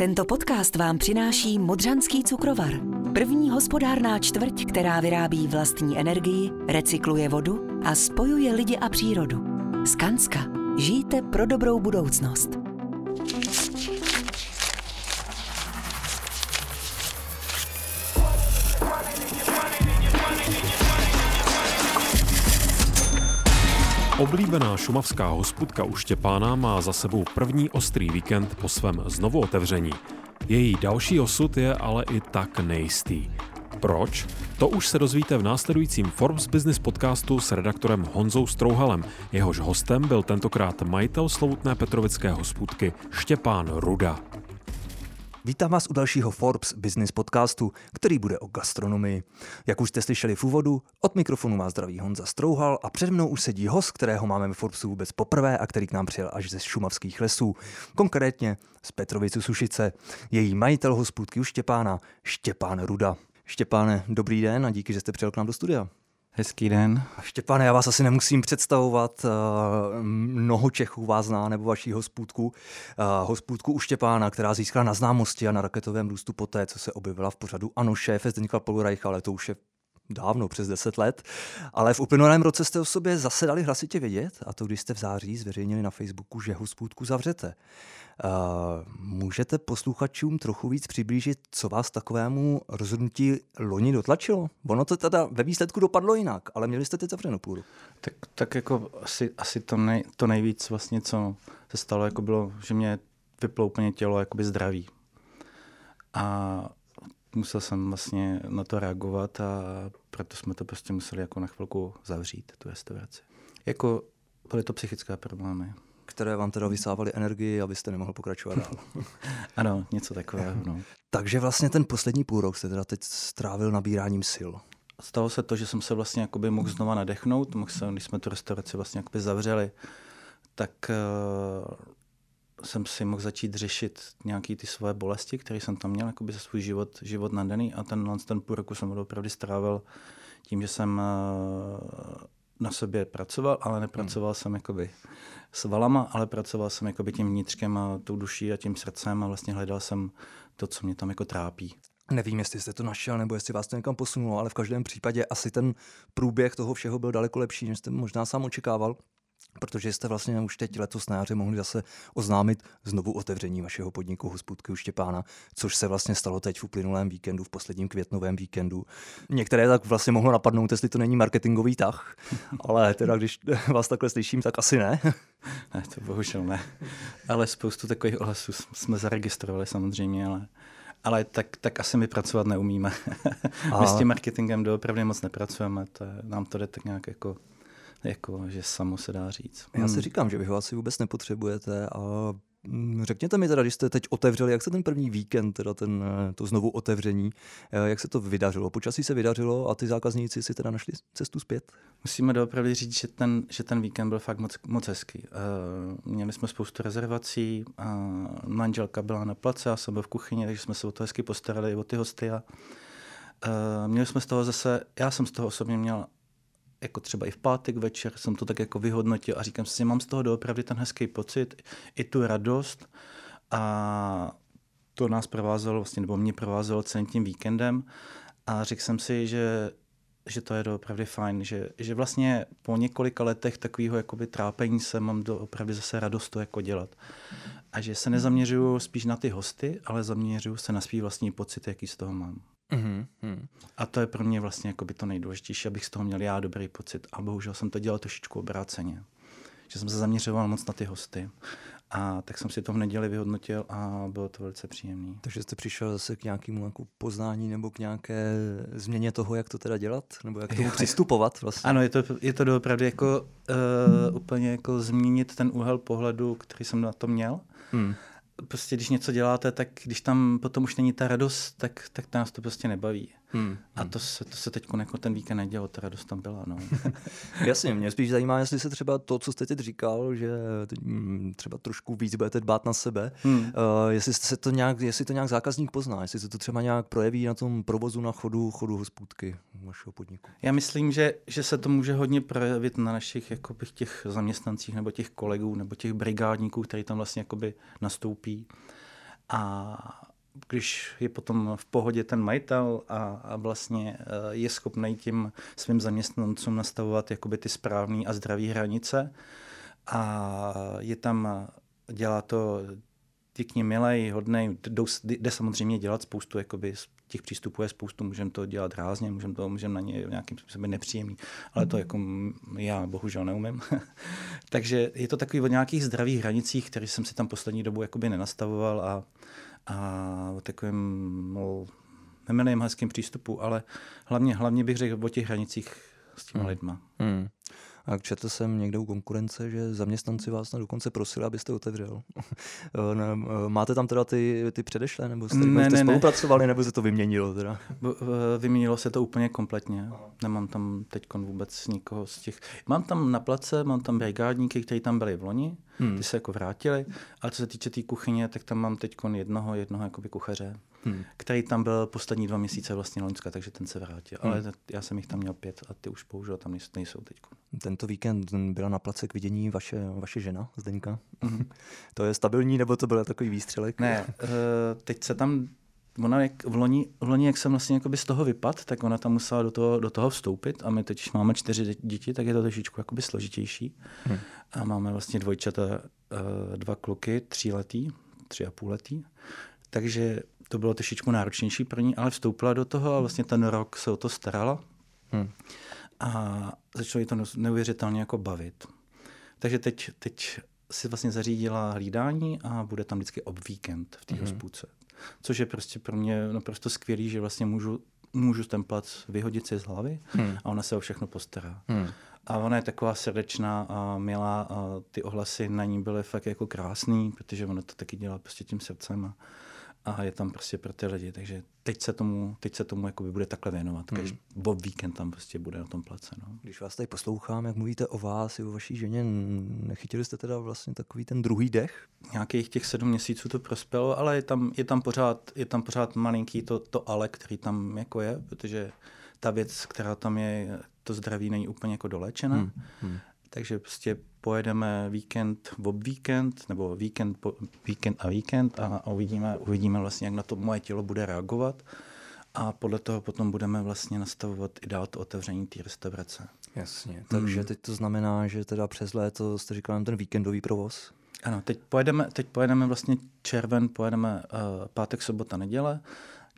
Tento podcast vám přináší Modřanský cukrovar. První hospodárná čtvrť, která vyrábí vlastní energii, recykluje vodu a spojuje lidi a přírodu. Skanska. Žijte pro dobrou budoucnost. Oblíbená šumavská hospůdka u Štěpána má za sebou první ostrý víkend po svém znovu otevření. Její další osud je ale i tak nejistý. Proč? To už se dozvíte v následujícím Forbes Business podcastu s redaktorem Honzou Strouhalem. Jehož hostem byl tentokrát majitel slovutné Petrovické hospůdky Štěpán Ruda. Vítám vás u dalšího Forbes Business podcastu, který bude o gastronomii. Jak už jste slyšeli v úvodu, od mikrofonu má zdravý Honza Strouhal a před mnou už sedí host, kterého máme ve Forbesu vůbec poprvé a který k nám přijel až ze šumavských lesů, konkrétně z Petrovicu Sušice. Její majitel hospůdky u Štěpána, Štěpán Ruda. Štěpáne, dobrý den a díky, že jste přijel k nám do studia. Hezký den. Štěpáne, já vás asi nemusím představovat. Eh, mnoho Čechů vás zná, nebo vaší hospůdku. Eh, hospůdku u Štěpána, která získala na známosti a na raketovém růstu poté, co se objevila v pořadu Ano, šéfe Zdeníka Polurajcha, ale to už je dávno, přes 10 let, ale v uplynulém roce jste o sobě zase dali hlasitě vědět, a to když jste v září zveřejnili na Facebooku, že hospůdku zavřete. Uh, můžete posluchačům trochu víc přiblížit, co vás takovému rozhodnutí loni dotlačilo? Ono to teda ve výsledku dopadlo jinak, ale měli jste teď zavřenou půdu. Tak, tak jako asi, asi to, nej, to nejvíc vlastně, co se stalo, jako bylo, že mě vyplo úplně tělo jakoby zdraví. A musel jsem vlastně na to reagovat a proto jsme to prostě museli jako na chvilku zavřít, tu restauraci. Jako byly to psychické problémy. Které vám teda vysávaly energii, abyste nemohl pokračovat dál. ano, něco takového. No. Takže vlastně ten poslední půl rok jste teda teď strávil nabíráním sil. Stalo se to, že jsem se vlastně jakoby mohl znova nadechnout, mohl jsem, když jsme tu restauraci vlastně jakoby zavřeli, tak uh, jsem si mohl začít řešit nějaké ty svoje bolesti, které jsem tam měl jakoby za svůj život, život nadaný a ten, ten půl roku jsem opravdu strávil tím, že jsem uh, na sobě pracoval, ale nepracoval hmm. jsem jakoby s valama, ale pracoval jsem jakoby tím vnitřkem a tou duší a tím srdcem a vlastně hledal jsem to, co mě tam jako trápí. Nevím, jestli jste to našel, nebo jestli vás to někam posunulo, ale v každém případě asi ten průběh toho všeho byl daleko lepší, než jste možná sám očekával protože jste vlastně už teď letos na jaře mohli zase oznámit znovu otevření vašeho podniku Hospůdky u Štěpána, což se vlastně stalo teď v uplynulém víkendu, v posledním květnovém víkendu. Některé tak vlastně mohlo napadnout, jestli to není marketingový tah, ale teda když vás takhle slyším, tak asi ne. Ne, to bohužel ne. Ale spoustu takových ohlasů jsme zaregistrovali samozřejmě, ale ale tak, tak asi my pracovat neumíme. my s tím marketingem doopravdy moc nepracujeme, to, nám to jde tak nějak jako jako, že samo se dá říct. Já si hmm. říkám, že vy ho asi vůbec nepotřebujete a mm, Řekněte mi teda, když jste teď otevřeli, jak se ten první víkend, teda ten, eh, to znovu otevření, eh, jak se to vydařilo? Počasí se vydařilo a ty zákazníci si teda našli cestu zpět? Musíme doopravdy říct, že ten, že ten víkend byl fakt moc, moc hezký. Uh, měli jsme spoustu rezervací, uh, manželka byla na place, já jsem byl v kuchyni, takže jsme se o to hezky postarali, o ty hosty a měli jsme z toho zase, já jsem z toho osobně měl jako třeba i v pátek večer jsem to tak jako vyhodnotil a říkám si, mám z toho doopravdy ten hezký pocit, i tu radost a to nás provázelo vlastně, nebo mě provázelo celým tím víkendem a řekl jsem si, že že to je doopravdy fajn, že, že vlastně po několika letech takového jakoby trápení se mám doopravdy zase radost to jako dělat. A že se nezaměřuju spíš na ty hosty, ale zaměřuju se na svý vlastní pocit, jaký z toho mám. Mm-hmm. A to je pro mě vlastně jako by to nejdůležitější, abych z toho měl já dobrý pocit. A bohužel jsem to dělal trošičku obráceně. Že jsem se zaměřoval moc na ty hosty. A tak jsem si to v neděli vyhodnotil a bylo to velice příjemné. Takže jste přišel zase k nějakému jako poznání nebo k nějaké změně toho, jak to teda dělat? Nebo jak k tomu přistupovat vlastně? Ano, je to, je to opravdu jako uh, úplně jako změnit ten úhel pohledu, který jsem na to měl. Hmm prostě když něco děláte, tak když tam potom už není ta radost, tak, tak nás to prostě nebaví. Hmm. A to se, to se teď jako ten víkend nedělo, ta radost tam byla. No. Jasně, mě spíš zajímá, jestli se třeba to, co jste teď říkal, že hm, třeba trošku víc budete dbát na sebe, hmm. uh, jestli, se to nějak, jestli to nějak zákazník pozná, jestli se to třeba nějak projeví na tom provozu na chodu, chodu hospůdky vašeho podniku. Já myslím, že, že se to může hodně projevit na našich jakoby, těch zaměstnancích nebo těch kolegů nebo těch brigádníků, kteří tam vlastně jakoby nastoupí A když je potom v pohodě ten majitel a, a vlastně eh, je schopný tím svým zaměstnancům nastavovat jakoby ty správné a zdravé hranice a je tam, dělá to pěkně milej, hodnej, jde samozřejmě dělat spoustu, jakoby těch přístupů je spoustu, můžeme to dělat rázně, můžeme to, můžeme na ně nějakým způsobem nepříjemný, ale to jako já bohužel neumím. Takže je to takový o nějakých zdravých hranicích, které jsem si tam poslední dobu jakoby nenastavoval a, a o takovém nemilým hezkým přístupu, ale hlavně, hlavně bych řekl o těch hranicích s těma hmm. lidma. Hmm. A četl jsem někde u konkurence, že zaměstnanci vás na dokonce prosili, abyste otevřel. Máte tam teda ty, ty předešlé, nebo jste, ne, jste ne, spolupracovali, ne. nebo se to vyměnilo? Teda? Vyměnilo se to úplně kompletně. Nemám tam teď vůbec nikoho z těch. Mám tam na place, mám tam brigádníky, kteří tam byli v loni, hmm. ty se jako vrátili, ale co se týče té tý kuchyně, tak tam mám teď jednoho, jednoho jakoby kuchaře hmm. který tam byl poslední dva měsíce vlastně Loňska, takže ten se vrátil. Hmm. Ale já jsem jich tam měl pět a ty už bohužel tam nejsou teď. Tento víkend byla na place k vidění vaše, vaše žena, Zdeňka. Hmm. to je stabilní, nebo to byl takový výstřelek? Ne, uh, teď se tam ona jak v loni, v loni, jak jsem vlastně z toho vypad, tak ona tam musela do toho, do toho vstoupit a my teď máme čtyři děti, tak je to trošičku jakoby složitější. Hmm. A máme vlastně dvojčata, uh, dva kluky, tříletý, tři a půl letý. Takže to bylo trošičku náročnější pro ní, ale vstoupila do toho a vlastně ten rok se o to starala. Hmm. A začalo jí to neuvěřitelně jako bavit. Takže teď, teď si vlastně zařídila hlídání a bude tam vždycky ob víkend v té hmm. hospůdce. Což je prostě pro mě naprosto skvělý, že vlastně můžu, můžu ten plac vyhodit si z hlavy hmm. a ona se o všechno postará. Hmm. A ona je taková srdečná a milá a ty ohlasy na ní byly fakt jako krásný, protože ona to taky dělá prostě tím srdcem. A, a je tam prostě pro ty lidi, takže teď se tomu, teď se tomu jakoby bude takhle věnovat. Hmm. Každý Bob Víkend tam prostě bude na tom place. No. Když vás tady poslouchám, jak mluvíte o vás i o vaší ženě, nechytili jste teda vlastně takový ten druhý dech? Nějakých těch sedm měsíců to prospělo, ale je tam, je tam, pořád, je tam pořád malinký to, to ale, který tam jako je, protože ta věc, která tam je, to zdraví není úplně jako dolečena. Hmm. Hmm. Takže prostě pojedeme víkend ob víkend, nebo víkend, po, víkend a víkend a, uvidíme, uvidíme vlastně, jak na to moje tělo bude reagovat a podle toho potom budeme vlastně nastavovat i dál to otevření té restaurace. Jasně, takže hmm. teď to znamená, že teda přes léto jste říkal ten víkendový provoz? Ano, teď pojedeme, teď pojedeme vlastně červen, pojedeme uh, pátek, sobota, neděle,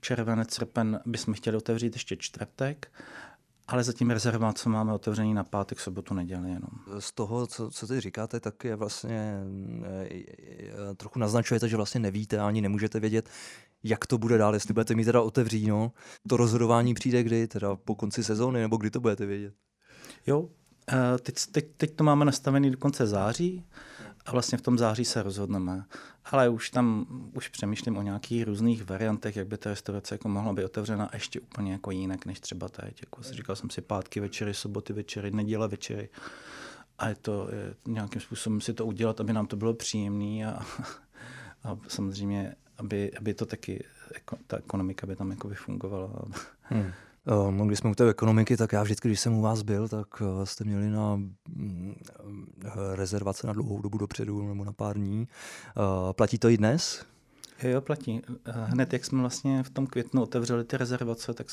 červenec, srpen bychom chtěli otevřít ještě čtvrtek ale zatím rezervace máme otevřený na pátek, sobotu, neděli jenom. Z toho, co, co ty říkáte, tak je vlastně e, trochu naznačujete, že vlastně nevíte ani nemůžete vědět, jak to bude dál, jestli budete mít teda otevříno. To rozhodování přijde kdy, teda po konci sezóny, nebo kdy to budete vědět? Jo, teď, teď, teď to máme nastavený do konce září a vlastně v tom září se rozhodneme. Ale už tam už přemýšlím o nějakých různých variantech, jak by ta restaurace jako mohla být otevřena ještě úplně jako jinak, než třeba teď. Jako říkal jsem si pátky večery, soboty večery, neděle večery. A je to je, nějakým způsobem si to udělat, aby nám to bylo příjemné a, a samozřejmě, aby, aby to taky, jako, ta ekonomika by tam jako fungovala. Hmm. Um, když jsme u té ekonomiky, tak já vždycky, když jsem u vás byl, tak uh, jste měli na mm, rezervace na dlouhou dobu dopředu nebo na pár dní. Uh, platí to i dnes? Jo, platí. Hned jak jsme vlastně v tom květnu otevřeli ty rezervace, tak,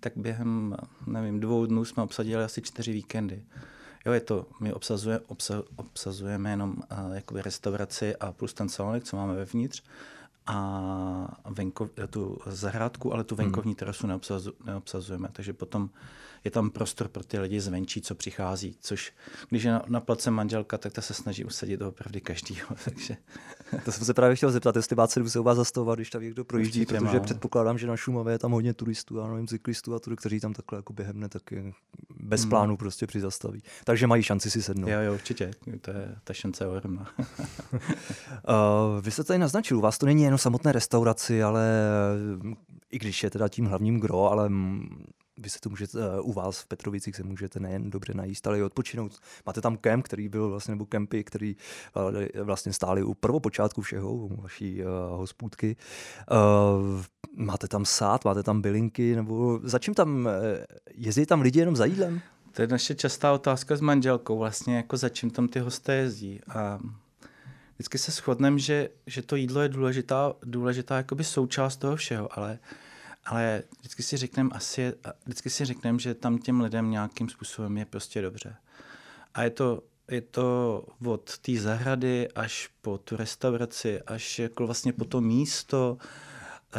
tak během, nevím, dvou dnů jsme obsadili asi čtyři víkendy. Jo, je to, my obsazuje, obsa, obsazujeme jenom uh, jakoby restauraci a plus ten salonek, co máme vevnitř a venkov, tu zahrádku, ale tu hmm. venkovní terasu neobsazu, neobsazujeme. Takže potom je tam prostor pro ty lidi zvenčí, co přichází, což když je na, na place manželka, tak ta se snaží usadit opravdu každýho. Takže... To jsem se právě chtěl zeptat, jestli má cenu se u vás zastavovat, když tam někdo projíždí, Určitě protože má. předpokládám, že na Šumavě je tam hodně turistů, a nevím, cyklistů a tudy, kteří tam takhle jako během ne, tak bez hmm. plánu prostě přizastaví. Takže mají šanci si sednout. Jo, jo, určitě. To je, ta šance je ohromná. uh, vy jste tady naznačil, u vás to není jen samotné restauraci, ale i když je teda tím hlavním gro, ale vy se to můžete, eh, u vás v Petrovicích se můžete nejen dobře najíst, ale i odpočinout. Máte tam kemp, který byl vlastně, nebo kempy, který eh, vlastně stály u prvopočátku všeho, u vaší uh, hospůdky. Uh, máte tam sád, máte tam bylinky, nebo za čím tam, jezdí tam lidi jenom za jídlem? To je naše častá otázka s manželkou, vlastně jako za čím tam ty hosté jezdí. A vždycky se shodneme, že, že to jídlo je důležitá, důležitá součást toho všeho, ale, ale vždycky si řekneme asi, vždycky si řekneme, že tam těm lidem nějakým způsobem je prostě dobře. A je to, je to od té zahrady až po tu restauraci, až jako vlastně po to místo, eh,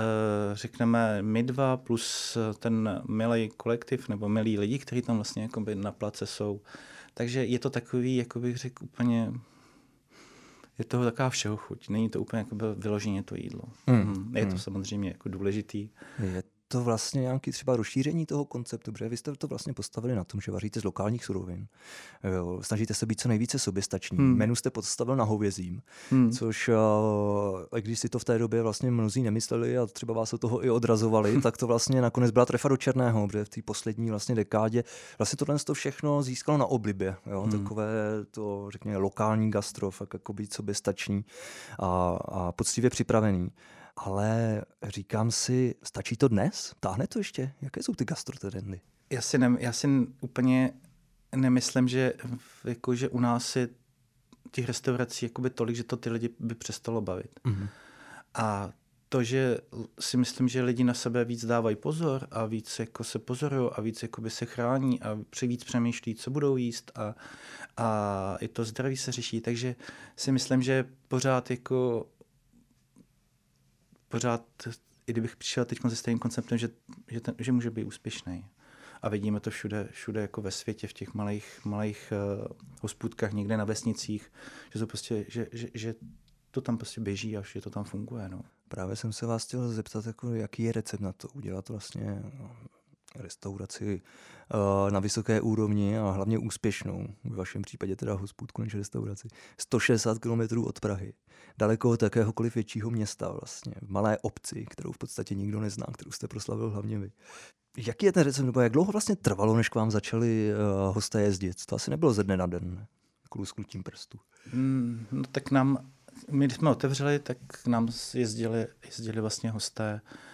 řekneme my dva plus ten milý kolektiv nebo milí lidi, kteří tam vlastně na place jsou. Takže je to takový, jako bych řekl, úplně je toho taková všeho chuť. Není to úplně jako vyloženě to jídlo. Hmm. Je to hmm. samozřejmě jako důležitý. Je to vlastně nějaký třeba rozšíření toho konceptu, protože vy jste to vlastně postavili na tom, že vaříte z lokálních surovin. Jo, snažíte se být co nejvíce soběstační. Hmm. Menu jste postavil na hovězím, hmm. což a když si to v té době vlastně mnozí nemysleli a třeba vás od toho i odrazovali, tak to vlastně nakonec byla trefa do černého, protože v té poslední vlastně dekádě vlastně tohle to všechno získalo na oblibě. Jo? Hmm. Takové to, řekněme, lokální gastro, fakt jako být soběstační a, a poctivě připravený ale říkám si, stačí to dnes? Táhne to ještě? Jaké jsou ty gastrotrendy? Já si, ne, já si úplně nemyslím, že, jako, že u nás je těch restaurací jakoby tolik, že to ty lidi by přestalo bavit. Mm-hmm. A to, že si myslím, že lidi na sebe víc dávají pozor a víc jako se pozorují a víc jako by se chrání a víc přemýšlí, co budou jíst a, a i to zdraví se řeší. Takže si myslím, že pořád jako pořád, i kdybych přišel teď se stejným konceptem, že, že, ten, že může být úspěšný. A vidíme to všude, všude jako ve světě, v těch malých, malých uh, hospůdkách, někde na vesnicích, že to prostě, že, že, že to tam prostě běží a že to tam funguje. No. Právě jsem se vás chtěl zeptat, jako, jaký je recept na to udělat vlastně no, restauraci uh, na vysoké úrovni a hlavně úspěšnou, v vašem případě teda hospůdku než restauraci, 160 km od Prahy, daleko od jakéhokoliv většího města vlastně, v malé obci, kterou v podstatě nikdo nezná, kterou jste proslavil hlavně vy. Jaký je ten recept, nebo jak dlouho vlastně trvalo, než k vám začali uh, hosté jezdit? To asi nebylo ze dne na den, jako lusknutím prstu. Mm, no tak nám, my když jsme otevřeli, tak nám jezdili, jezdili vlastně hosté Eh,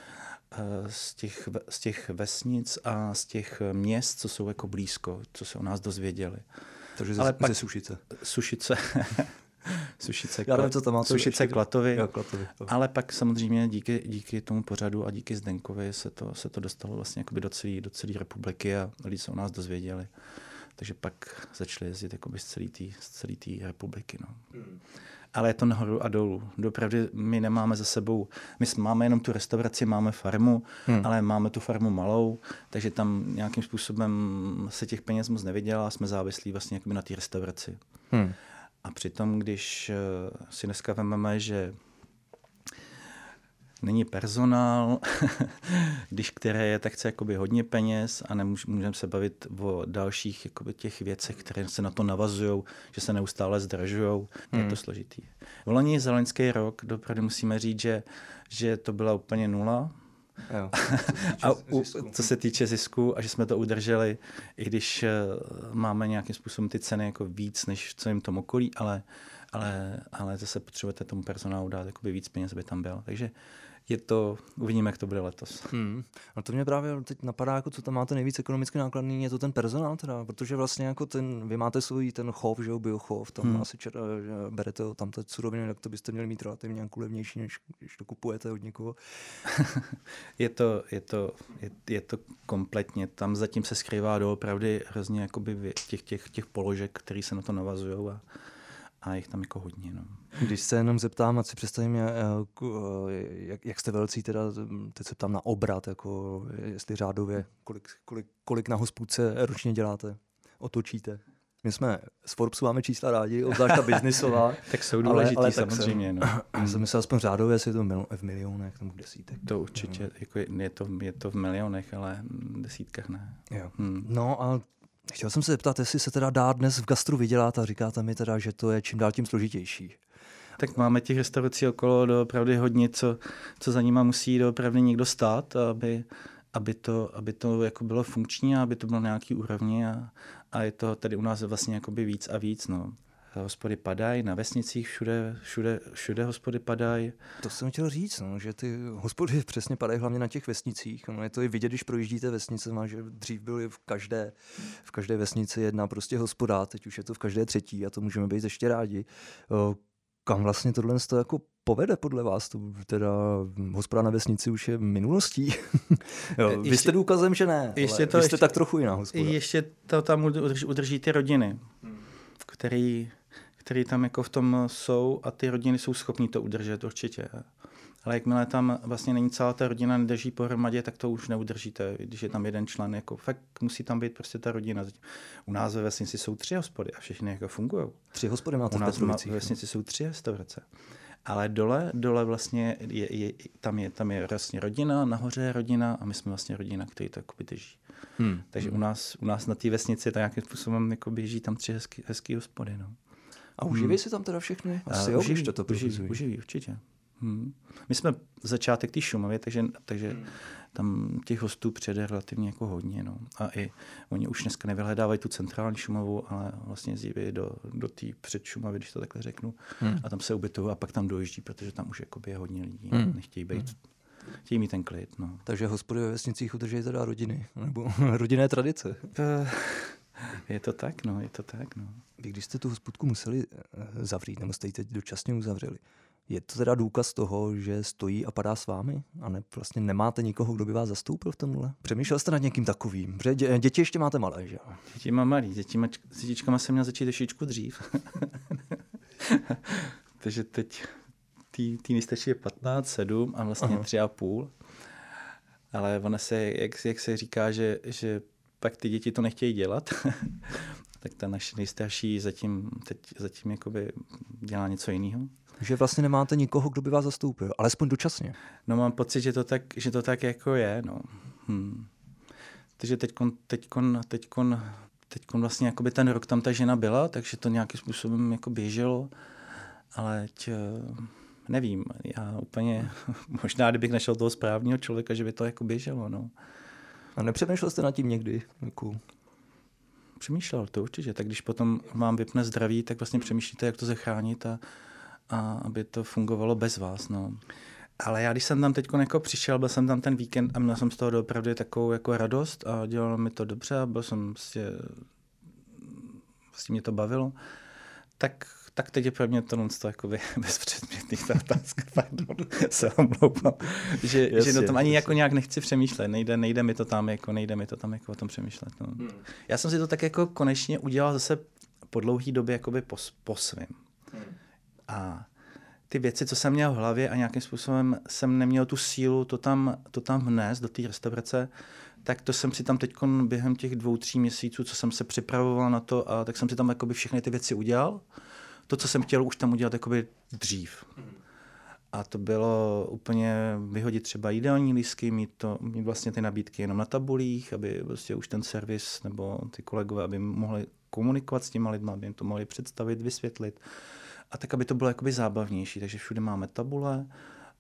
z těch, z těch vesnic a z těch měst, co jsou jako blízko, co se o nás dozvěděli. Takže ze, Ale pak, ze Sušice. Sušice. Sušice, Já nevím, co tam máte Sušice Klatovy. Jo, Klatovy. Ale pak samozřejmě díky, díky tomu pořadu a díky Zdenkovi se to, se to dostalo vlastně do celé do celý republiky a lidi se o nás dozvěděli. Takže pak začali jezdit z celé té celý republiky. No. Hmm ale je to nahoru a dolů. Dopravdy my nemáme za sebou, my máme jenom tu restauraci, máme farmu, hmm. ale máme tu farmu malou, takže tam nějakým způsobem se těch peněz moc nevydělá, jsme závislí vlastně na té restauraci. Hmm. A přitom, když eh, si dneska vezmeme, že není personál, když které je, tak chce jakoby hodně peněz a nemůžeme se bavit o dalších jakoby těch věcech, které se na to navazují, že se neustále zdražují, hmm. je to složitý. V loni za loňský rok dopravdy musíme říct, že, že to byla úplně nula, Jo, a u, co se týče zisku a že jsme to udrželi, i když uh, máme nějakým způsobem ty ceny jako víc než v celém tom okolí, ale, ale, ale zase potřebujete tomu personálu dát víc peněz, aby tam byl. Takže je to, uvidíme, jak to bude letos. Hmm. A to mě právě teď napadá, jako co tam máte nejvíc ekonomicky nákladný, je to ten personál teda, protože vlastně jako ten, vy máte svůj ten chov, že jo, biochov, tam hmm. asi čer, berete tam ty suroviny, tak to byste měli mít relativně nějakou levnější, než když to kupujete od někoho. je, to, je, to, je, je, to kompletně, tam zatím se skrývá doopravdy hrozně jakoby těch, těch, těch položek, které se na to navazují a a jich tam jako hodně. No. Když se jenom zeptám, a si představím, jak, jak jste velcí, teda, teď se ptám na obrat, jako jestli řádově, kolik, kolik, kolik na hospůdce ročně děláte, otočíte. My jsme z Forbesu máme čísla rádi, obzvlášť ta biznisová. tak jsou důležitý ale, ale samozřejmě. Jsem, no. Jsem myslel aspoň řádově, jestli je to v milionech nebo v desítek. To určitě, no. jako je, je, to, je to v milionech, ale v desítkách ne. Jo. Hmm. No a Chtěl jsem se zeptat, jestli se teda dá dnes v gastru vydělat a říkáte mi teda, že to je čím dál tím složitější. Tak máme těch restaurací okolo doopravdy hodně, co, co za nima musí doopravdy někdo stát, aby, aby to, aby to jako bylo funkční a aby to bylo nějaký úrovni a, a je to tady u nás vlastně víc a víc. No hospody padají, na vesnicích všude, všude, všude hospody padají. To jsem chtěl říct, no, že ty hospody přesně padají hlavně na těch vesnicích. No, je to i vidět, když projíždíte vesnice, má, že dřív byly v každé, v každé vesnici jedna prostě hospoda, teď už je to v každé třetí a to můžeme být ještě rádi. kam vlastně tohle to jako povede podle vás? To teda hospoda na vesnici už je minulostí. jo, ještě, vy jste důkazem, že ne, ještě to, vy jste ještě, tak trochu jiná hospoda. Ještě to tam udrží, udrží ty rodiny, hmm. který, který tam jako v tom jsou a ty rodiny jsou schopní to udržet určitě. Ale jakmile tam vlastně není celá ta rodina, nedrží pohromadě, tak to už neudržíte, když je tam jeden člen. Jako fakt musí tam být prostě ta rodina. U nás ve vesnici jsou tři hospody a všechny jako fungují. Tři hospody máte U nás ve vesnici jsou tři restaurace. Ale dole, dole vlastně je, je, tam, je, tam je vlastně rodina, nahoře je rodina a my jsme vlastně rodina, který to jako drží. Hmm. Takže hmm. U, nás, u nás na té vesnici to nějakým způsobem jako běží tam tři hezký, hezký hospody. No. A uživí hmm. se tam teda všechny? Asi jo, uživí, to uživí, uživí, určitě. Hmm. My jsme začátek té Šumavě, takže, takže hmm. tam těch hostů přijede relativně jako hodně. No. A i oni už dneska nevyhledávají tu centrální Šumavu, ale vlastně jezdí do, do té předšumavy, když to takhle řeknu. Hmm. A tam se ubytují a pak tam dojíždí, protože tam už je hodně lidí. Hmm. Nechtějí být hmm. Chtějí mít ten klid. No. Takže hospody ve vesnicích udrží teda rodiny, nebo rodinné tradice. Je to tak, no, je to tak, no. Vy když jste tu hospodku museli eh, zavřít, nebo jste ji teď dočasně uzavřeli, je to teda důkaz toho, že stojí a padá s vámi? A ne, vlastně nemáte nikoho, kdo by vás zastoupil v tomhle? Přemýšlel jste nad někým takovým? Protože dě, děti ještě máte malé, že? Děti mám malý. Děti mač, s dětičkama jsem měl začít trošičku dřív. Takže teď tý, tý nejstarší je 15, 7 a vlastně Aha. 3,5. Ale ona se, jak, jak se říká, že, že pak ty děti to nechtějí dělat, tak ta naše nejstarší zatím, teď zatím jakoby dělá něco jiného. Že vlastně nemáte nikoho, kdo by vás zastoupil, alespoň dočasně. No mám pocit, že to tak, že to tak jako je, no. Hmm. Takže teďkon, teďkon, teďkon, teďkon vlastně jakoby ten rok tam ta žena byla, takže to nějakým způsobem jako běželo, ale tě, nevím, já úplně, možná kdybych našel toho správného člověka, že by to jako běželo, no. A nepřemýšlel jste nad tím někdy? Jako... Přemýšlel to určitě, tak když potom vám vypne zdraví, tak vlastně přemýšlíte, jak to zachránit a, a aby to fungovalo bez vás. No. Ale já, když jsem tam teď jako přišel, byl jsem tam ten víkend a měl jsem z toho opravdu takovou jako radost a dělalo mi to dobře a byl jsem prostě, vlastně mě to bavilo, tak, tak teď je pro mě to to jakoby bezpředmětný ta otázka, pardon, se omlouvám, že, jasně, že na tom ani jasně. jako nějak nechci přemýšlet, nejde, nejde mi to tam jako, nejde mi to tam jako o tom přemýšlet. No. Hmm. Já jsem si to tak jako konečně udělal zase po dlouhé době jakoby po, po svým. Hmm. A ty věci, co jsem měl v hlavě a nějakým způsobem jsem neměl tu sílu to tam, to tam vnést do té restaurace, tak to jsem si tam teď během těch dvou, tří měsíců, co jsem se připravoval na to, a tak jsem si tam jakoby všechny ty věci udělal. To, co jsem chtěl už tam udělat jakoby dřív. A to bylo úplně vyhodit třeba jídelní lísky, mít, to, mít vlastně ty nabídky jenom na tabulích, aby vlastně už ten servis nebo ty kolegové, aby mohli komunikovat s těma lidmi, aby jim to mohli představit, vysvětlit a tak, aby to bylo jakoby zábavnější. Takže všude máme tabule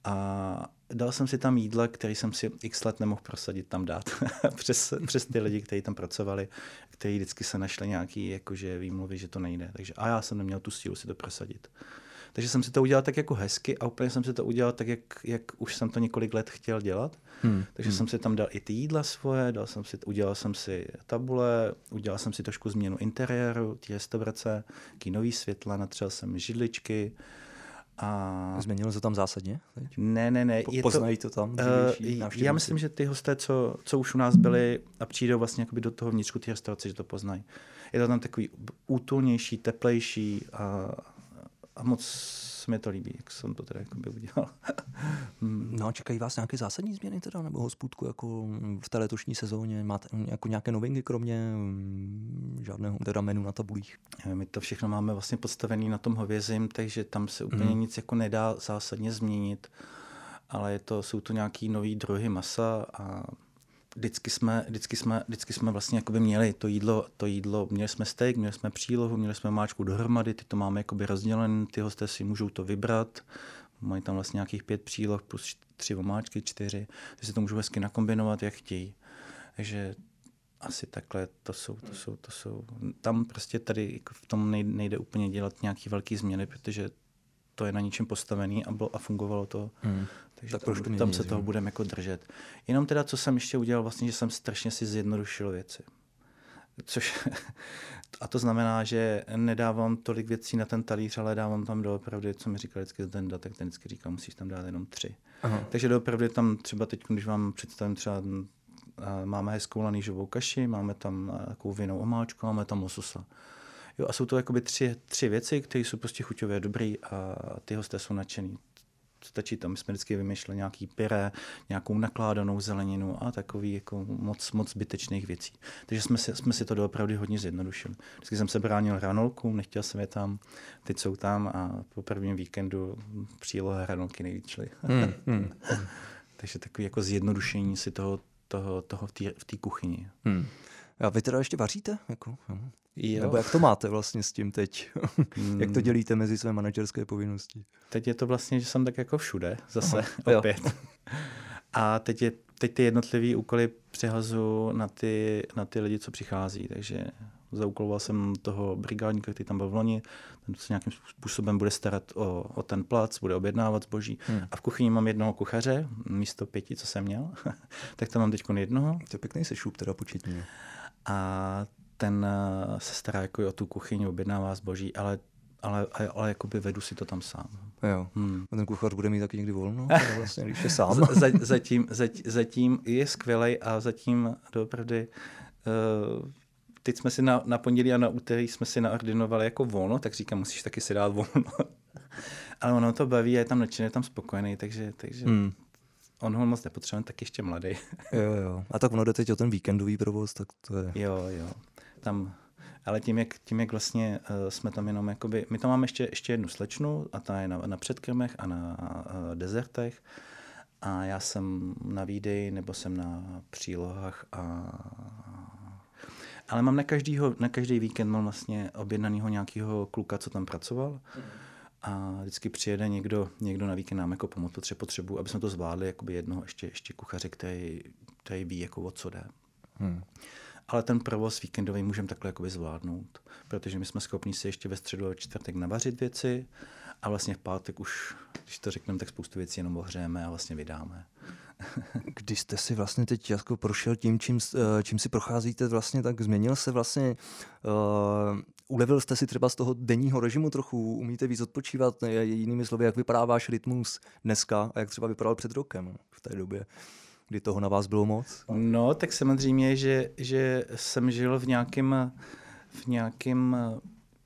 a dal jsem si tam jídla, který jsem si x let nemohl prosadit tam dát přes, přes ty lidi, kteří tam pracovali, kteří vždycky se našli nějaký jakože výmluvy, že to nejde. Takže a já jsem neměl tu sílu si to prosadit. Takže jsem si to udělal tak jako hezky a úplně jsem si to udělal tak, jak, jak už jsem to několik let chtěl dělat. Hmm. Takže hmm. jsem si tam dal i ty jídla svoje, dal jsem si, udělal jsem si tabule, udělal jsem si trošku změnu interiéru, ty restaurace, kinový světla, natřel jsem židličky, a... Změnilo se tam zásadně? Teď? Ne, ne, ne. Je Poznají to, to tam? Uh, já myslím, že ty hosté, co, co už u nás byli a přijdou vlastně do toho vnitřku té restaurace, že to poznají. Je to tam takový útulnější, teplejší a, a moc se mi to líbí, jak jsem to teda by udělal. Hmm. no a čekají vás nějaké zásadní změny teda, nebo hospůdku jako v té letošní sezóně? Máte jako nějaké novinky, kromě mm, žádného teda menu na tabulích? My to všechno máme vlastně podstavené na tom hovězím, takže tam se úplně hmm. nic jako nedá zásadně změnit, ale je to, jsou to nějaký nový druhy masa a vždycky jsme, vždycky jsme, vždycky jsme vlastně jakoby měli to jídlo, to jídlo, měli jsme steak, měli jsme přílohu, měli jsme máčku dohromady, ty to máme jakoby rozdělen, ty hosté si můžou to vybrat, mají tam vlastně nějakých pět příloh plus tři omáčky, čtyři, takže si to můžou hezky nakombinovat, jak chtějí. Takže asi takhle to jsou, to jsou, to jsou. Tam prostě tady v tom nejde úplně dělat nějaký velký změny, protože to je na ničem postavený a, bylo, a fungovalo to. Hmm. Takže tak tam, tam, tam se toho budeme jako držet. Jenom teda, co jsem ještě udělal, vlastně, že jsem strašně si zjednodušil věci. Což, a to znamená, že nedávám tolik věcí na ten talíř, ale dávám tam doopravdy, co mi říkal vždycky Zdenda, tak ten vždycky říkal, musíš tam dát jenom tři. Aha. Takže doopravdy tam třeba teď, když vám představím třeba máme hezkou lanížovou kaši, máme tam takovou vinou omáčku, máme tam lososa. Jo, a jsou to jakoby tři, tři věci, které jsou prostě chuťově dobrý a ty hosté jsou nadšený stačí tam. My jsme vždycky vymýšleli nějaký pyré, nějakou nakládanou zeleninu a takový jako moc, moc zbytečných věcí. Takže jsme si, jsme si to doopravdy hodně zjednodušili. Vždycky jsem se bránil hranolkům, nechtěl jsem je tam, teď jsou tam a po prvním víkendu příloha hranolky nejvíc. Hmm, hmm. Takže takový jako zjednodušení si toho, toho, toho v té kuchyni. Hmm. A vy teda ještě vaříte? Jako, jo. Nebo jak to máte vlastně s tím teď? jak to hmm. dělíte mezi své manažerské povinnosti? Teď je to vlastně, že jsem tak jako všude, zase Aha, opět. A teď, je, teď ty jednotlivé úkoly přehazu na ty, na ty lidi, co přichází. Takže zaúkoloval jsem toho brigádníka, který tam byl v loni, ten se nějakým způsobem bude starat o, o ten plac, bude objednávat zboží. Hmm. A v kuchyni mám jednoho kuchaře, místo pěti, co jsem měl, tak tam mám teď jednoho. To je pěkný sešup, teda početní a ten eh, se stará jako o tu kuchyni, objednává zboží, ale ale, ale, ale jakoby vedu si to tam sám. Jo. Hmm. A ten kuchař bude mít taky někdy volno, vlastně, když je sám. Z, zatím, zatím, zatím je skvělej a zatím doopravdy uh, teď jsme si na, na pondělí a na úterý jsme si naordinovali jako volno, tak říkám, musíš taky si dát volno. ale ono to baví a je tam nadšený, je tam spokojený, takže, takže hmm on ho moc nepotřebuje, tak ještě mladý. jo, jo. A tak ono jde teď o ten víkendový provoz, tak to je... Jo, jo. Tam, ale tím, jak, tím, jak vlastně uh, jsme tam jenom jakoby, my tam máme ještě, ještě jednu slečnu a ta je na, na předkrmech a na uh, dezertech a já jsem na výdej nebo jsem na přílohách a ale mám na, každýho, na každý víkend mám vlastně objednanýho nějakého kluka, co tam pracoval. Mm a vždycky přijede někdo, někdo na víkend nám jako pomoct, protože potřebuji, aby jsme to zvládli, jakoby jednoho ještě, ještě kuchaře, který, který ví, jako o co jde. Hmm. Ale ten provoz víkendový můžeme takhle jakoby zvládnout, protože my jsme schopni si ještě ve středu a čtvrtek navařit věci a vlastně v pátek už, když to řekneme, tak spoustu věcí jenom ohřejeme a vlastně vydáme. Když jste si vlastně teď jako prošel tím, čím, eh, čím si procházíte, vlastně, tak změnil se vlastně uh, Ulevil jste si třeba z toho denního režimu trochu, umíte víc odpočívat, jinými slovy, jak vypadá váš rytmus dneska a jak třeba vypadal před rokem v té době, kdy toho na vás bylo moc? No, tak samozřejmě, že, že jsem žil v nějakém v nějakém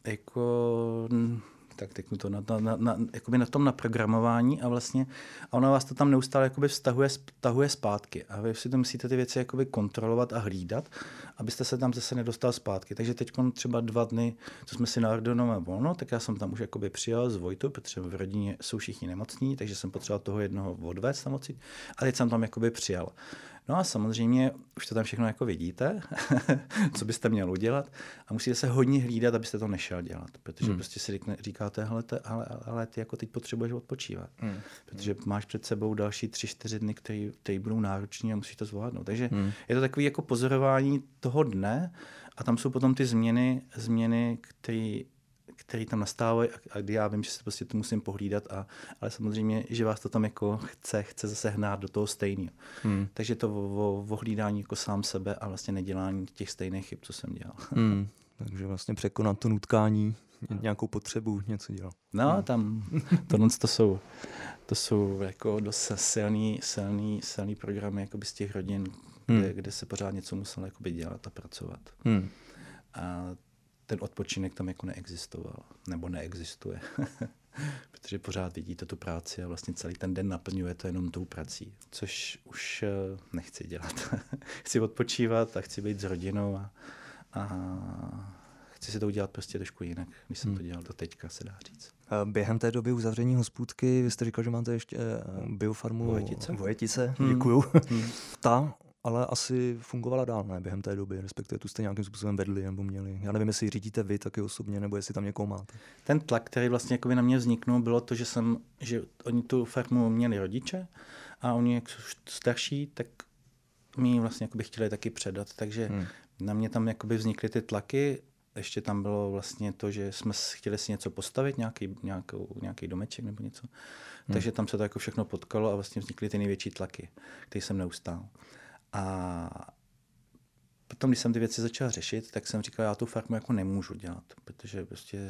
jako tak teď to na, na, na, jakoby na tom naprogramování a vlastně a ona vás to tam neustále jakoby vztahuje, vztahuje zpátky a vy si to musíte ty věci jakoby kontrolovat a hlídat, abyste se tam zase nedostal zpátky. Takže teď třeba dva dny, co jsme si na Ardonové volno, tak já jsem tam už jakoby přijel z Vojtu, protože v rodině jsou všichni nemocní, takže jsem potřeboval toho jednoho odvést tam a teď jsem tam jakoby přijel. No a samozřejmě už to tam všechno jako vidíte, co byste měl udělat a musíte se hodně hlídat, abyste to nešel dělat, protože hmm. prostě si říkáte, hele, te, ale, ale ty jako teď potřebuješ odpočívat, hmm. protože máš před sebou další tři, čtyři dny, které budou náročné a musíš to zvládnout. Takže hmm. je to takový jako pozorování toho dne a tam jsou potom ty změny, změny, které který tam nastávají a kdy já vím, že se prostě to musím pohlídat, a, ale samozřejmě, že vás to tam jako chce, chce zase hnát do toho stejného. Hmm. Takže to o, o, hlídání jako sám sebe a vlastně nedělání těch stejných chyb, co jsem dělal. Hmm. Takže vlastně překonat to nutkání, nějakou potřebu něco dělat. No, hmm. tam tohle to jsou, to jsou jako dost silný, silný, silný programy jakoby z těch rodin, kde, hmm. kde se pořád něco muselo jakoby dělat a pracovat. Hmm. A ten odpočinek tam jako neexistoval, nebo neexistuje. Protože pořád vidíte tu práci a vlastně celý ten den naplňujete jenom tou prací, což už eh, nechci dělat. chci odpočívat a chci být s rodinou a, a chci si to udělat prostě trošku jinak, než jsem hmm. to dělal do teďka, se dá říct. Během té doby uzavření hospůdky, vy jste říkal, že máte ještě eh, biofarmu Vojetice. Vojetice, hmm. děkuju. Hmm. Ta ale asi fungovala dál, ne, během té doby, respektive tu jste nějakým způsobem vedli nebo měli. Já nevím, jestli řídíte vy taky osobně, nebo jestli tam někoho máte. Ten tlak, který vlastně jako na mě vzniknul, bylo to, že jsem, že oni tu farmu měli rodiče a oni jak starší, tak mi vlastně by chtěli taky předat, takže hmm. na mě tam jakoby vznikly ty tlaky, ještě tam bylo vlastně to, že jsme chtěli si něco postavit, nějaký, nějakou, nějaký domeček nebo něco. Hmm. Takže tam se to jako všechno potkalo a vlastně vznikly ty největší tlaky, které jsem neustál. A potom, když jsem ty věci začal řešit, tak jsem říkal, já tu farmu jako nemůžu dělat, protože prostě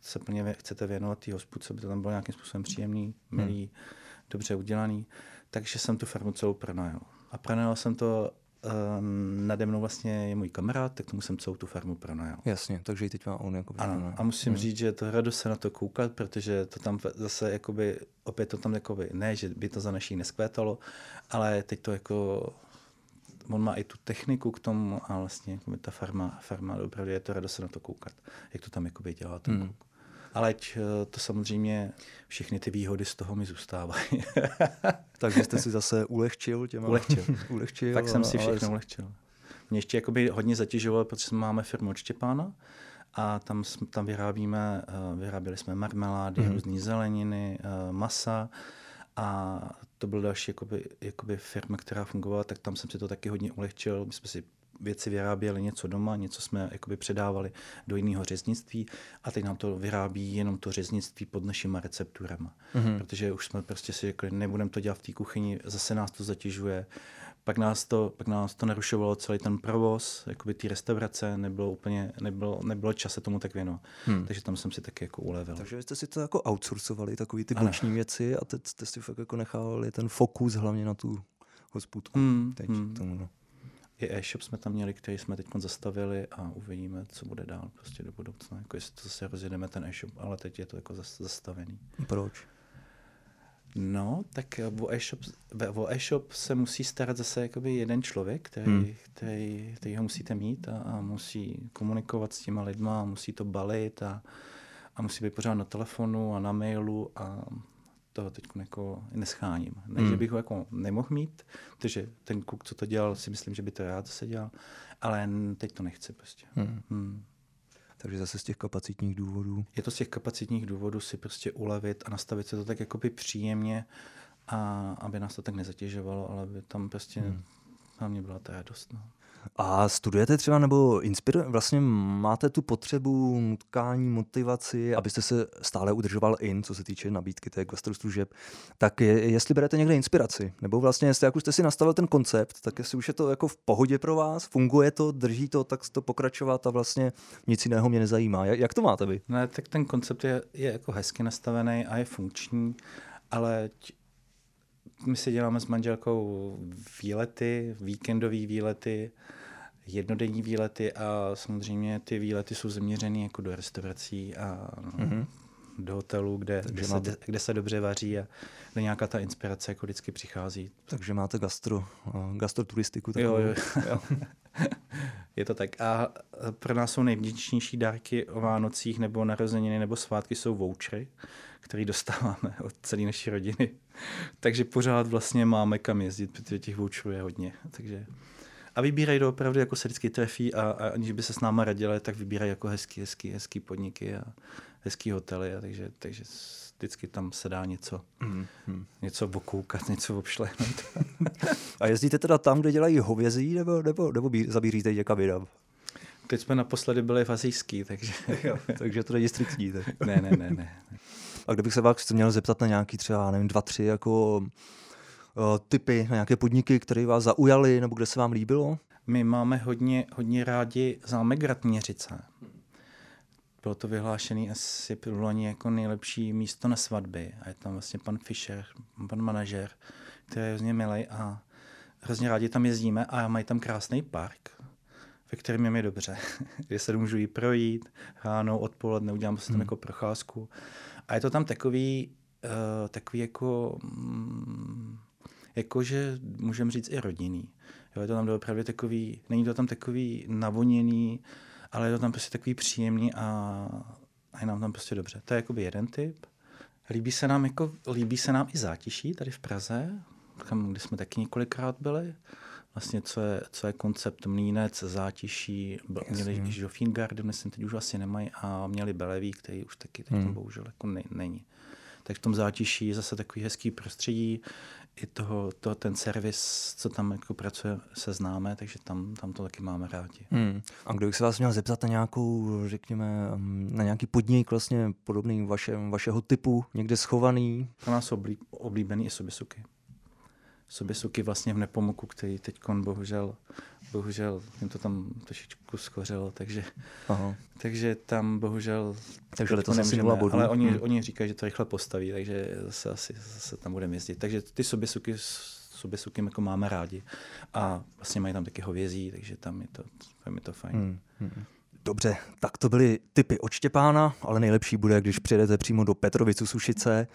se plně chcete věnovat té hospodce, aby to tam bylo nějakým způsobem příjemný, milý, hmm. dobře udělaný. Takže jsem tu farmu celou pronajal. A pronajal jsem to um, nade mnou vlastně je můj kamarád, tak tomu jsem celou tu farmu pronajal. Jasně, takže i teď má on jako Ano, a musím hmm. říct, že to radost se na to koukat, protože to tam zase jakoby, opět to tam jakoby, ne, že by to za naší neskvétalo, ale teď to jako on má i tu techniku k tomu a vlastně jako ta farma, farma opravdu je to radost se na to koukat, jak to tam jakoby dělá ten hmm. Ale eh, to samozřejmě všechny ty výhody z toho mi zůstávají. Takže jste si zase ulehčil těma... Ulehčil. ulehčil tak jsem si všechno ale... ulehčil. Mě ještě jakoby hodně zatěžovalo, protože máme firmu od Štěpána a tam, tam vyrábíme, eh, vyráběli jsme marmelády, mm. různé zeleniny, eh, masa a to byl další jakoby, jakoby firma, která fungovala, tak tam jsem si to taky hodně ulehčil. My jsme si věci vyráběli něco doma, něco jsme jakoby předávali do jiného řeznictví a teď nám to vyrábí jenom to řeznictví pod našimi recepturama. Mm-hmm. Protože už jsme prostě si řekli, nebudeme to dělat v té kuchyni, zase nás to zatěžuje. Pak nás to, pak nás to narušovalo celý ten provoz, jakoby ty restaurace, nebylo úplně, nebylo, nebylo čas se tomu tak věnovat. Hmm. Takže tam jsem si taky jako ulevil. Takže vy jste si to jako outsourcovali, takový ty boční věci a teď jste si fakt jako nechávali ten fokus hlavně na tu hospodku. Hmm. Teď hmm. Tomu, no. I e-shop jsme tam měli, který jsme teď zastavili a uvidíme, co bude dál prostě do budoucna. Jako jestli to zase rozjedeme ten e-shop, ale teď je to jako zastavený. Proč? No, tak o e-shop, o e-shop se musí starat zase jakoby jeden člověk, který, hmm. který, který ho musíte mít a, a musí komunikovat s těma lidma, a musí to balit a, a musí být pořád na telefonu a na mailu a toho teď jako nescháním. Ne, hmm. že bych ho jako nemohl mít, protože ten kluk, co to dělal, si myslím, že by to rád zase dělal, ale teď to nechci prostě. Hmm. Hmm. Takže zase z těch kapacitních důvodů. Je to z těch kapacitních důvodů si prostě ulevit a nastavit se to tak jakoby příjemně, a aby nás to tak nezatěžovalo, ale aby tam prostě hmm. hlavně byla ta radost. No. A studujete třeba nebo inspiruje, vlastně máte tu potřebu nutkání, motivaci, abyste se stále udržoval in, co se týče nabídky té služeb, tak je, jestli berete někde inspiraci, nebo vlastně jestli jak už jste si nastavil ten koncept, tak jestli už je to jako v pohodě pro vás, funguje to, drží to, tak to pokračovat a vlastně nic jiného mě nezajímá. Jak, jak to máte vy? Ne, tak ten koncept je, je jako hezky nastavený a je funkční, ale my si děláme s manželkou výlety, víkendové výlety, jednodenní výlety a samozřejmě ty výlety jsou zaměřené jako do restaurací a mm-hmm. Do hotelů, kde, kde, se, máte... kde se dobře vaří a kde nějaká ta inspirace jako vždycky přichází. Takže máte gastro, gastroturistiku takovou. Jo, jo. Je to tak. A pro nás jsou nejvděčnější dárky o Vánocích nebo narozeniny nebo svátky jsou vouchery, které dostáváme od celé naší rodiny. Takže pořád vlastně máme kam jezdit, protože těch voucherů je hodně. Takže a vybírají opravdu, jako se vždycky trefí a, a aniž by se s náma radili, tak vybírají jako hezký, hezký, hezký podniky a hezký hotely, a takže, takže vždycky tam se dá něco, mm, mm. něco okoukat, něco obšlehnout. a jezdíte teda tam, kde dělají hovězí, nebo, nebo, nebo zabíříte někam jinam? Teď jsme naposledy byli v Azijský, takže... jo, takže to není striktní. Tak. ne, ne, ne, ne. A kdybych se vás měl zeptat na nějaký třeba, nevím, dva, tři jako Eh, typy na nějaké podniky, které vás zaujaly nebo kde se vám líbilo? My máme hodně, hodně rádi zámek Ratměřice. Bylo to vyhlášený asi loni jako nejlepší místo na svatby. A je tam vlastně pan Fischer, pan manažer, který je hrozně milý a hrozně rádi tam jezdíme a mají tam krásný park, ve kterém je mi dobře, kde se můžu jít projít ráno, odpoledne, udělám si tam hmm. jako procházku. A je to tam takový, uh, takový jako mm, jakože můžeme říct i rodinný. Jo, je to tam opravdu takový, není to tam takový navoněný, ale je to tam prostě takový příjemný a, a je nám tam prostě dobře. To je jakoby jeden typ. Líbí se nám, jako, líbí se nám i zátiší tady v Praze, tam, kde jsme taky několikrát byli. Vlastně, co je, co je koncept Mlínec, zátiší, měli Joffin Garden, myslím, teď už asi nemají, a měli Beleví, který už taky teď hmm. bohužel jako ne, není. Tak v tom zátiší je zase takový hezký prostředí, i toho, to, ten servis, co tam jako pracuje, se známe, takže tam, tam to taky máme rádi. Hmm. A kdybych se vás měl zeptat na nějakou, řekněme, um, na nějaký podnik vlastně podobný vaše, vašeho typu, někde schovaný? Pro nás oblí, oblíbený i sobisuky. soběsuky vlastně v Nepomuku, který teď bohužel, bohužel jim to tam trošičku skořilo, takže, Aha. takže tam bohužel takže letos asi nula bodů. Ale oni, hmm. oni říkají, že to rychle postaví, takže zase asi zase tam budeme jezdit. Takže ty soběsuky soběsuky jako máme rádi. A vlastně mají tam taky hovězí, takže tam je to, tam je to fajn. Hmm. Hmm. Dobře, tak to byly typy od Štěpána, ale nejlepší bude, když přijedete přímo do Petrovicu Sušice.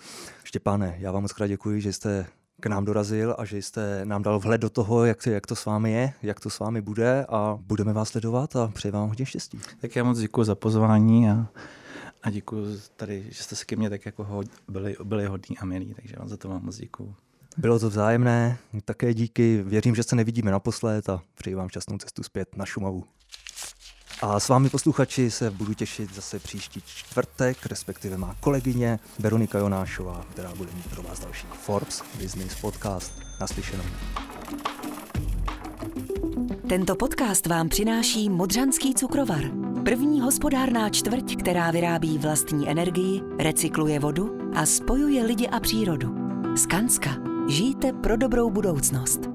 Štěpáne, já vám moc krát děkuji, že jste k nám dorazil a že jste nám dal vhled do toho, jak to, jak to s vámi je, jak to s vámi bude a budeme vás sledovat a přeji vám hodně štěstí. Tak já moc děkuji za pozvání a, a děkuji tady, že jste se ke mně tak jako ho, byli, byli hodní a milí, takže vám za to vám moc děkuji. Bylo to vzájemné, také díky, věřím, že se nevidíme naposled a přeji vám šťastnou cestu zpět na Šumavu. A s vámi posluchači se budu těšit zase příští čtvrtek, respektive má kolegyně Veronika Jonášová, která bude mít pro vás další Forbes Business Podcast. Naslyšenou. Tento podcast vám přináší Modřanský cukrovar. První hospodárná čtvrť, která vyrábí vlastní energii, recykluje vodu a spojuje lidi a přírodu. Skanska. Žijte pro dobrou budoucnost.